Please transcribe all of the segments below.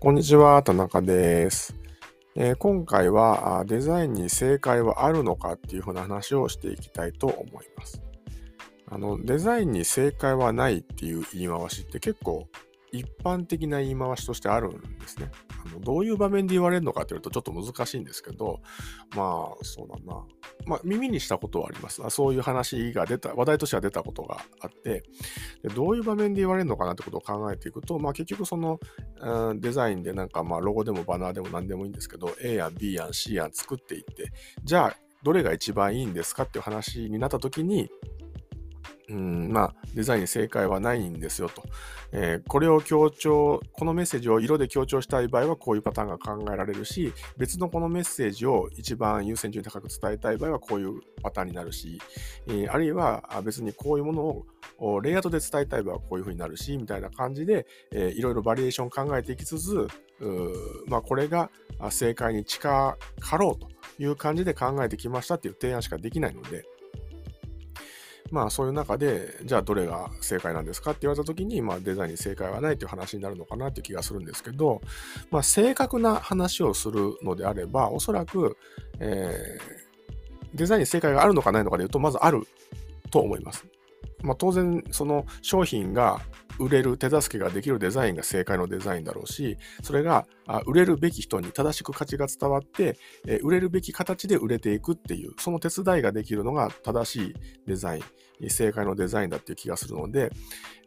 こんにちは、田中です。えー、今回はデザインに正解はあるのかっていうふうな話をしていきたいと思います。あのデザインに正解はないっていう言い回しって結構一般的な言い回しとしてあるんですね。あのどういう場面で言われるのかというとちょっと難しいんですけど、まあそうだな。まあ耳にしたことはあります。そういう話が出た、話題としては出たことがあってで、どういう場面で言われるのかなってことを考えていくと、まあ結局その、うん、デザインでなんかまあロゴでもバナーでも何でもいいんですけど、A や B や C や作っていって、じゃあどれが一番いいんですかっていう話になった時に、うん、まあ、デザインに正解はないんですよと、えー、これを強調、このメッセージを色で強調したい場合はこういうパターンが考えられるし、別のこのメッセージを一番優先順位高く伝えたい場合はこういうパターンになるし、えー、あるいは別にこういうものをレイアウトで伝えたい場合はこういう風になるし、みたいな感じで、えー、いろいろバリエーション考えていきつつ、まあ、これが正解に近かろうという感じで考えてきましたっていう提案しかできないので、まあそういう中で、じゃあどれが正解なんですかって言われた時に、まあデザインに正解はないという話になるのかなという気がするんですけど、まあ正確な話をするのであれば、おそらく、えー、デザインに正解があるのかないのかで言うと、まずあると思います。まあ当然、その商品が売れる手助けができるデザインが正解のデザインだろうし、それが売れるべき人に正しく価値が伝わって、売れるべき形で売れていくっていう、その手伝いができるのが正しいデザイン、正解のデザインだっていう気がするので、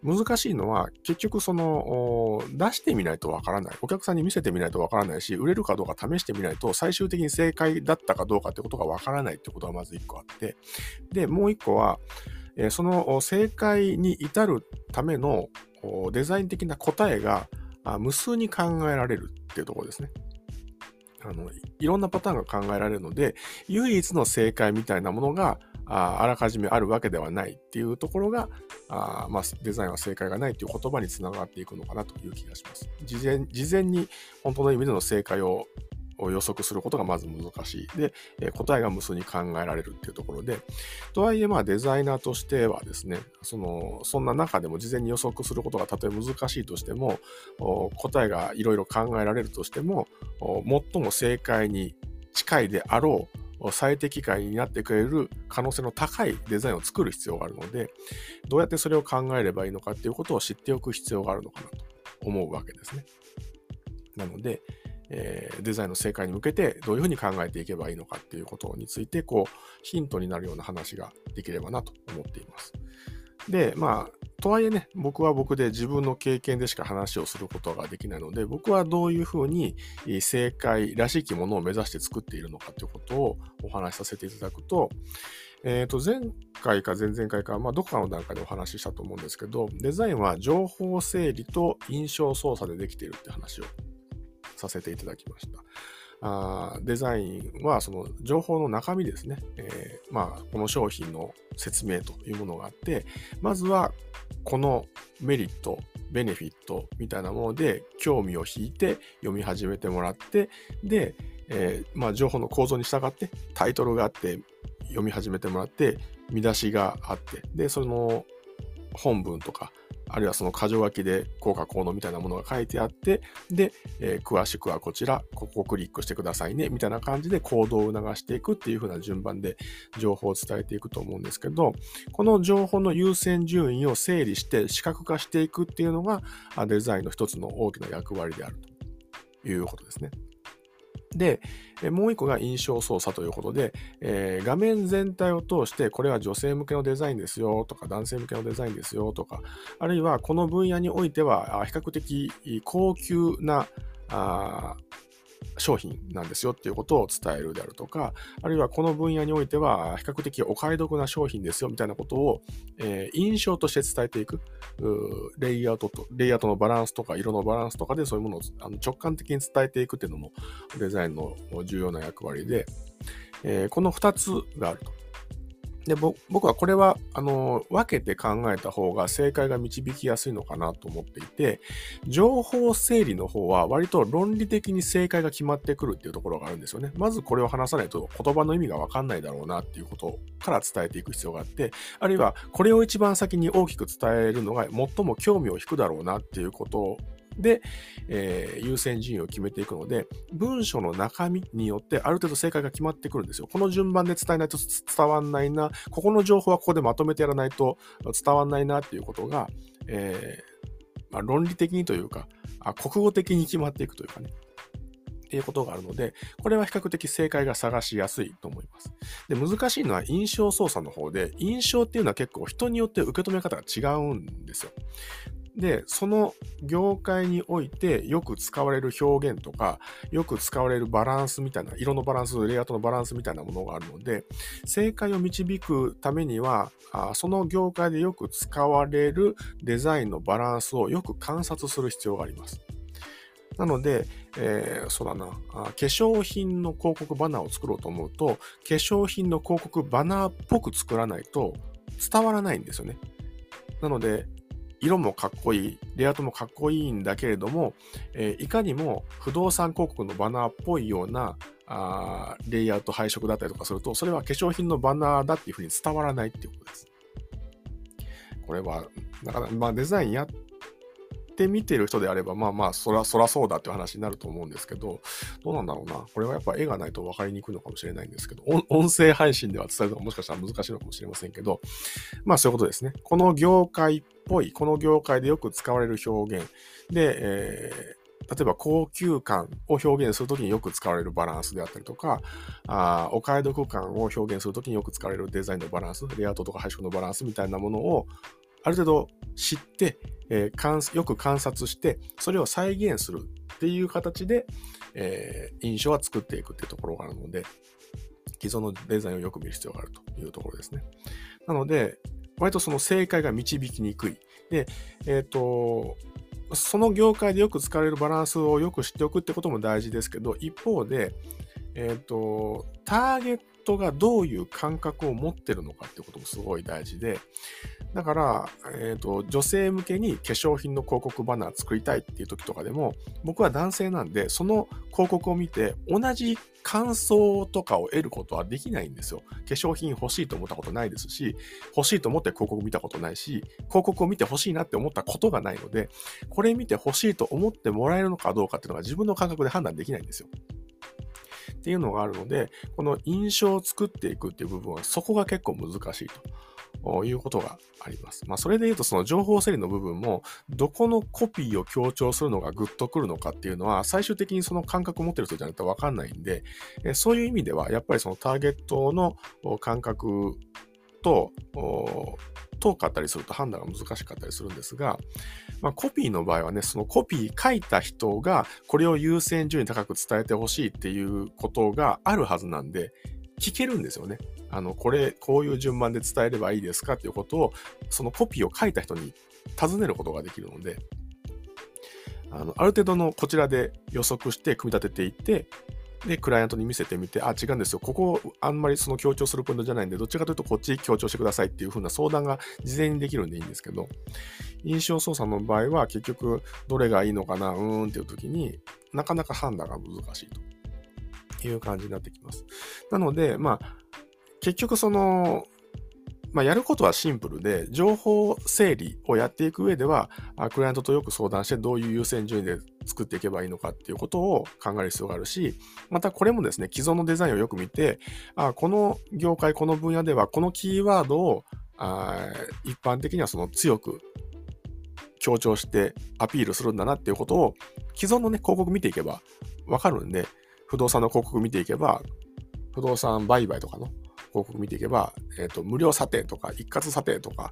難しいのは結局その出してみないとわからない。お客さんに見せてみないとわからないし、売れるかどうか試してみないと最終的に正解だったかどうかってことがわからないってことがまず一個あって、で、もう一個は、えその正解に至るためのデザイン的な答えが無数に考えられるっていうところですね。あのいろんなパターンが考えられるので、唯一の正解みたいなものがああらかじめあるわけではないっていうところが、あまあ、デザインは正解がないっていう言葉につながっていくのかなという気がします。事前事前に本当の意味での正解を予測することがまず難しい。で、答えが無数に考えられるっていうところで、とはいえまあデザイナーとしてはですね、その、そんな中でも事前に予測することがたとえ難しいとしても、答えがいろいろ考えられるとしても、最も正解に近いであろう最適解になってくれる可能性の高いデザインを作る必要があるので、どうやってそれを考えればいいのかっていうことを知っておく必要があるのかなと思うわけですね。なので、えー、デザインの正解に向けてどういうふうに考えていけばいいのかっていうことについて、こう、ヒントになるような話ができればなと思っています。で、まあ、とはいえね、僕は僕で自分の経験でしか話をすることができないので、僕はどういうふうに正解らしきものを目指して作っているのかということをお話しさせていただくと、えっ、ー、と、前回か前々回か、まあ、どこかの段階でお話ししたと思うんですけど、デザインは情報整理と印象操作でできているって話をさせていただきました。あデザインはその情報の中身ですね、えー、まあ、この商品の説明というものがあって、まずはこのメリット、ベネフィットみたいなもので興味を引いて読み始めてもらって、で、えー、まあ、情報の構造に従ってタイトルがあって読み始めてもらって、見出しがあって、で、その本文とかあるいはその箇条書きで効果効能みたいなものが書いてあって、で、えー、詳しくはこちら、ここをクリックしてくださいね、みたいな感じで行動を促していくっていう風な順番で情報を伝えていくと思うんですけど、この情報の優先順位を整理して視覚化していくっていうのがデザインの一つの大きな役割であるということですね。で、もう一個が印象操作ということで、えー、画面全体を通して、これは女性向けのデザインですよとか、男性向けのデザインですよとか、あるいはこの分野においては、比較的高級なあ商品なんですよっていうことを伝えるであるとか、あるいはこの分野においては比較的お買い得な商品ですよみたいなことを、えー、印象として伝えていく、レイアウトと、レイアウトのバランスとか色のバランスとかでそういうものをあの直感的に伝えていくっていうのもデザインの重要な役割で、えー、この2つがあると。で僕はこれはあの分けて考えた方が正解が導きやすいのかなと思っていて、情報整理の方は割と論理的に正解が決まってくるっていうところがあるんですよね。まずこれを話さないと言葉の意味が分かんないだろうなっていうことから伝えていく必要があって、あるいはこれを一番先に大きく伝えるのが最も興味を引くだろうなっていうことで、えー、優先順位を決めていくので、文章の中身によってある程度正解が決まってくるんですよ。この順番で伝えないと伝わんないな、ここの情報はここでまとめてやらないと伝わんないなっていうことが、えー、まあ、論理的にというかあ、国語的に決まっていくというかね。っていうことがあるので、これは比較的正解が探しやすいと思います。で、難しいのは印象操作の方で、印象っていうのは結構人によって受け止め方が違うんですよ。で、その業界においてよく使われる表現とか、よく使われるバランスみたいな、色のバランス、レイアウトのバランスみたいなものがあるので、正解を導くためには、あその業界でよく使われるデザインのバランスをよく観察する必要があります。なので、えー、そうだな化粧品の広告バナーを作ろうと思うと、化粧品の広告バナーっぽく作らないと伝わらないんですよね。なので、色もかっこいい、レイアウトもかっこいいんだけれども、えー、いかにも不動産広告のバナーっぽいようなあレイアウト配色だったりとかすると、それは化粧品のバナーだっていうふうに伝わらないっていうことです。これは、なかなか、まあ、デザインやっって見てる人であれば、まあまあ、そら、そらそうだっていう話になると思うんですけど、どうなんだろうな。これはやっぱ絵がないと分かりにくいのかもしれないんですけど、音声配信では伝えるのがもしかしたら難しいのかもしれませんけど、まあそういうことですね。この業界っぽい、この業界でよく使われる表現で、えー例えば高級感を表現するときによく使われるバランスであったりとか、あお買い得感を表現するときによく使われるデザインのバランス、レイアウトとか配色のバランスみたいなものをある程度知って、えー、よく観察して、それを再現するっていう形で、えー、印象は作っていくっていうところがあるので、既存のデザインをよく見る必要があるというところですね。なので、割とその正解が導きにくい。で、えっ、ー、と、その業界でよく使われるバランスをよく知っておくってことも大事ですけど、一方で、えっ、ー、と、ターゲットがどういう感覚を持ってるのかってこともすごい大事で、だから、え、ー、と、女性向けに化粧品の広告バナー作りたいっていう時とかでも、僕は男性なんで、その広告を見て、同じ感想とかを得ることはできないんですよ。化粧品欲しいと思ったことないですし、欲しいと思って広告見たことないし、広告を見て欲しいなって思ったことがないので、これ見て欲しいと思ってもらえるのかどうかっていうのが自分の感覚で判断できないんですよ。っていうのがあるので、この印象を作っていくっていう部分は、そこが結構難しいと。いうことがあります。まあ、それで言うと、その情報整理の部分も、どこのコピーを強調するのがグッとくるのかっていうのは、最終的にその感覚を持ってる人じゃないとわかんないんで、そういう意味では、やっぱりそのターゲットの感覚と、遠かったりすると判断が難しかったりするんですが、まあ、コピーの場合はね、そのコピー書いた人がこれを優先順位高く伝えてほしいっていうことがあるはずなんで、聞けるんですよね。あの、これ、こういう順番で伝えればいいですかっていうことを、そのコピーを書いた人に尋ねることができるので、あの、ある程度のこちらで予測して組み立てていって、で、クライアントに見せてみて、あ、違うんですよ。ここ、あんまりその強調するポイントじゃないんで、どっちかというとこっち強調してくださいっていう風な相談が事前にできるんでいいんですけど、印象操作の場合は結局、どれがいいのかな、うーんっていう時になかなか判断が難しいという感じになってきます。なので、まあ、結局その、まあ、やることはシンプルで、情報整理をやっていく上では、クライアントとよく相談してどういう優先順位で作っていけばいいのかっていうことを考える必要があるし、またこれもですね、既存のデザインをよく見て、あこの業界、この分野ではこのキーワードをあ一般的にはその強く強調してアピールするんだなっていうことを既存のね、広告見ていけばわかるんで、不動産の広告見ていけば、不動産売買とかの広告見ていけば、えっ、ー、と、無料査定とか一括査定とか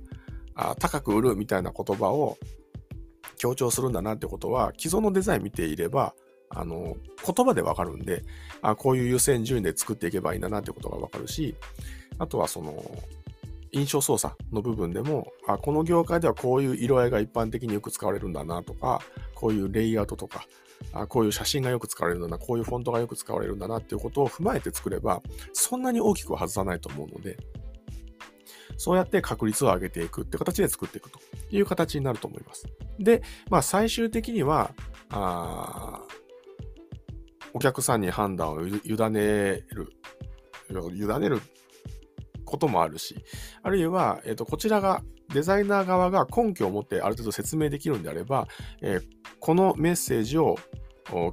あ、高く売るみたいな言葉を強調するんだなってことは、既存のデザイン見ていれば、あの、言葉でわかるんで、あこういう優先順位で作っていけばいいんだなってことがわかるし、あとはその、印象操作の部分でも、あこの業界ではこういう色合いが一般的によく使われるんだなとか、こういうレイアウトとか、あこういう写真がよく使われるんだな、こういうフォントがよく使われるんだなっていうことを踏まえて作れば、そんなに大きくは外さないと思うので、そうやって確率を上げていくって形で作っていくという形になると思います。で、まあ最終的には、あお客さんに判断を委ねる、委ねることもあるし、あるいは、えっ、ー、と、こちらがデザイナー側が根拠を持ってある程度説明できるんであれば、えー、このメッセージを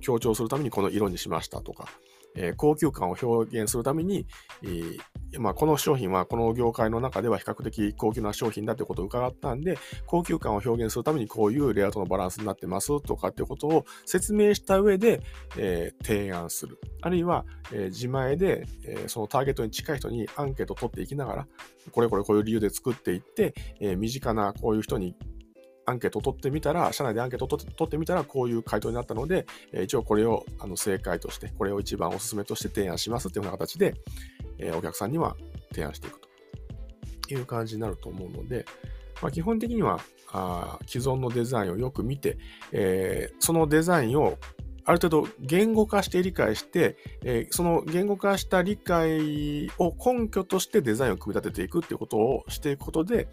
強調するためにこの色にしましたとか、え、高級感を表現するために、え、まあ、この商品はこの業界の中では比較的高級な商品だということを伺ったんで、高級感を表現するためにこういうレイアウトのバランスになってますとかっていうことを説明した上で、えー、提案する。あるいは、え自前で、えそのターゲットに近い人にアンケートを取っていきながら、これこれこういう理由で作っていって、え身近なこういう人にアンケートを取ってみたら、社内でアンケートを取ってみたら、こういう回答になったので、一応これをあの正解として、これを一番お勧めとして提案しますっていうような形で、えお客さんには提案していくと。いう感じになると思うので、まあ、基本的にはあ既存のデザインをよく見て、えー、そのデザインをある程度言語化して理解して、えー、その言語化した理解を根拠としてデザインを組み立てていくっていうことをしていくことで、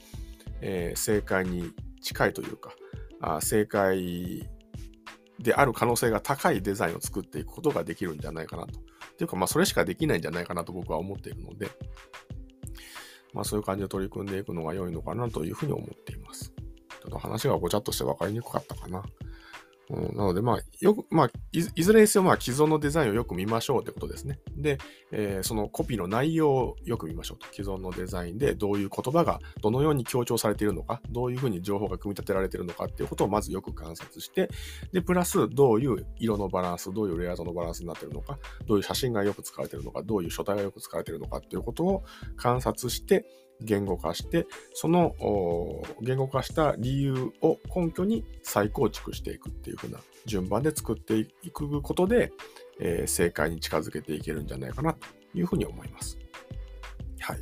えー、正解に近いというか、あ正解である可能性が高いデザインを作っていくことができるんじゃないかなと。というか、まあ、それしかできないんじゃないかなと僕は思っているので、まあ、そういう感じで取り組んでいくのが良いのかなというふうに思っています。ちょっと話がごちゃっとして分かりにくかったかな。うん、なので、まあ、よく、まあい、ずれにせよ、まあ、既存のデザインをよく見ましょうってことですね。で、えー、そのコピーの内容をよく見ましょうと。既存のデザインでどういう言葉がどのように強調されているのか、どういうふうに情報が組み立てられているのかっていうことをまずよく観察して、で、プラス、どういう色のバランス、どういうレイアウトのバランスになっているのか、どういう写真がよく使われているのか、どういう書体がよく使われているのかっていうことを観察して、言語化して、その言語化した理由を根拠に再構築していくっていう風な順番で作っていくことで、えー、正解に近づけていけるんじゃないかなというふうに思います。はい。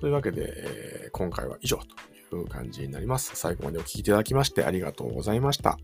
というわけで、えー、今回は以上という感じになります。最後までお聴きいただきましてありがとうございました。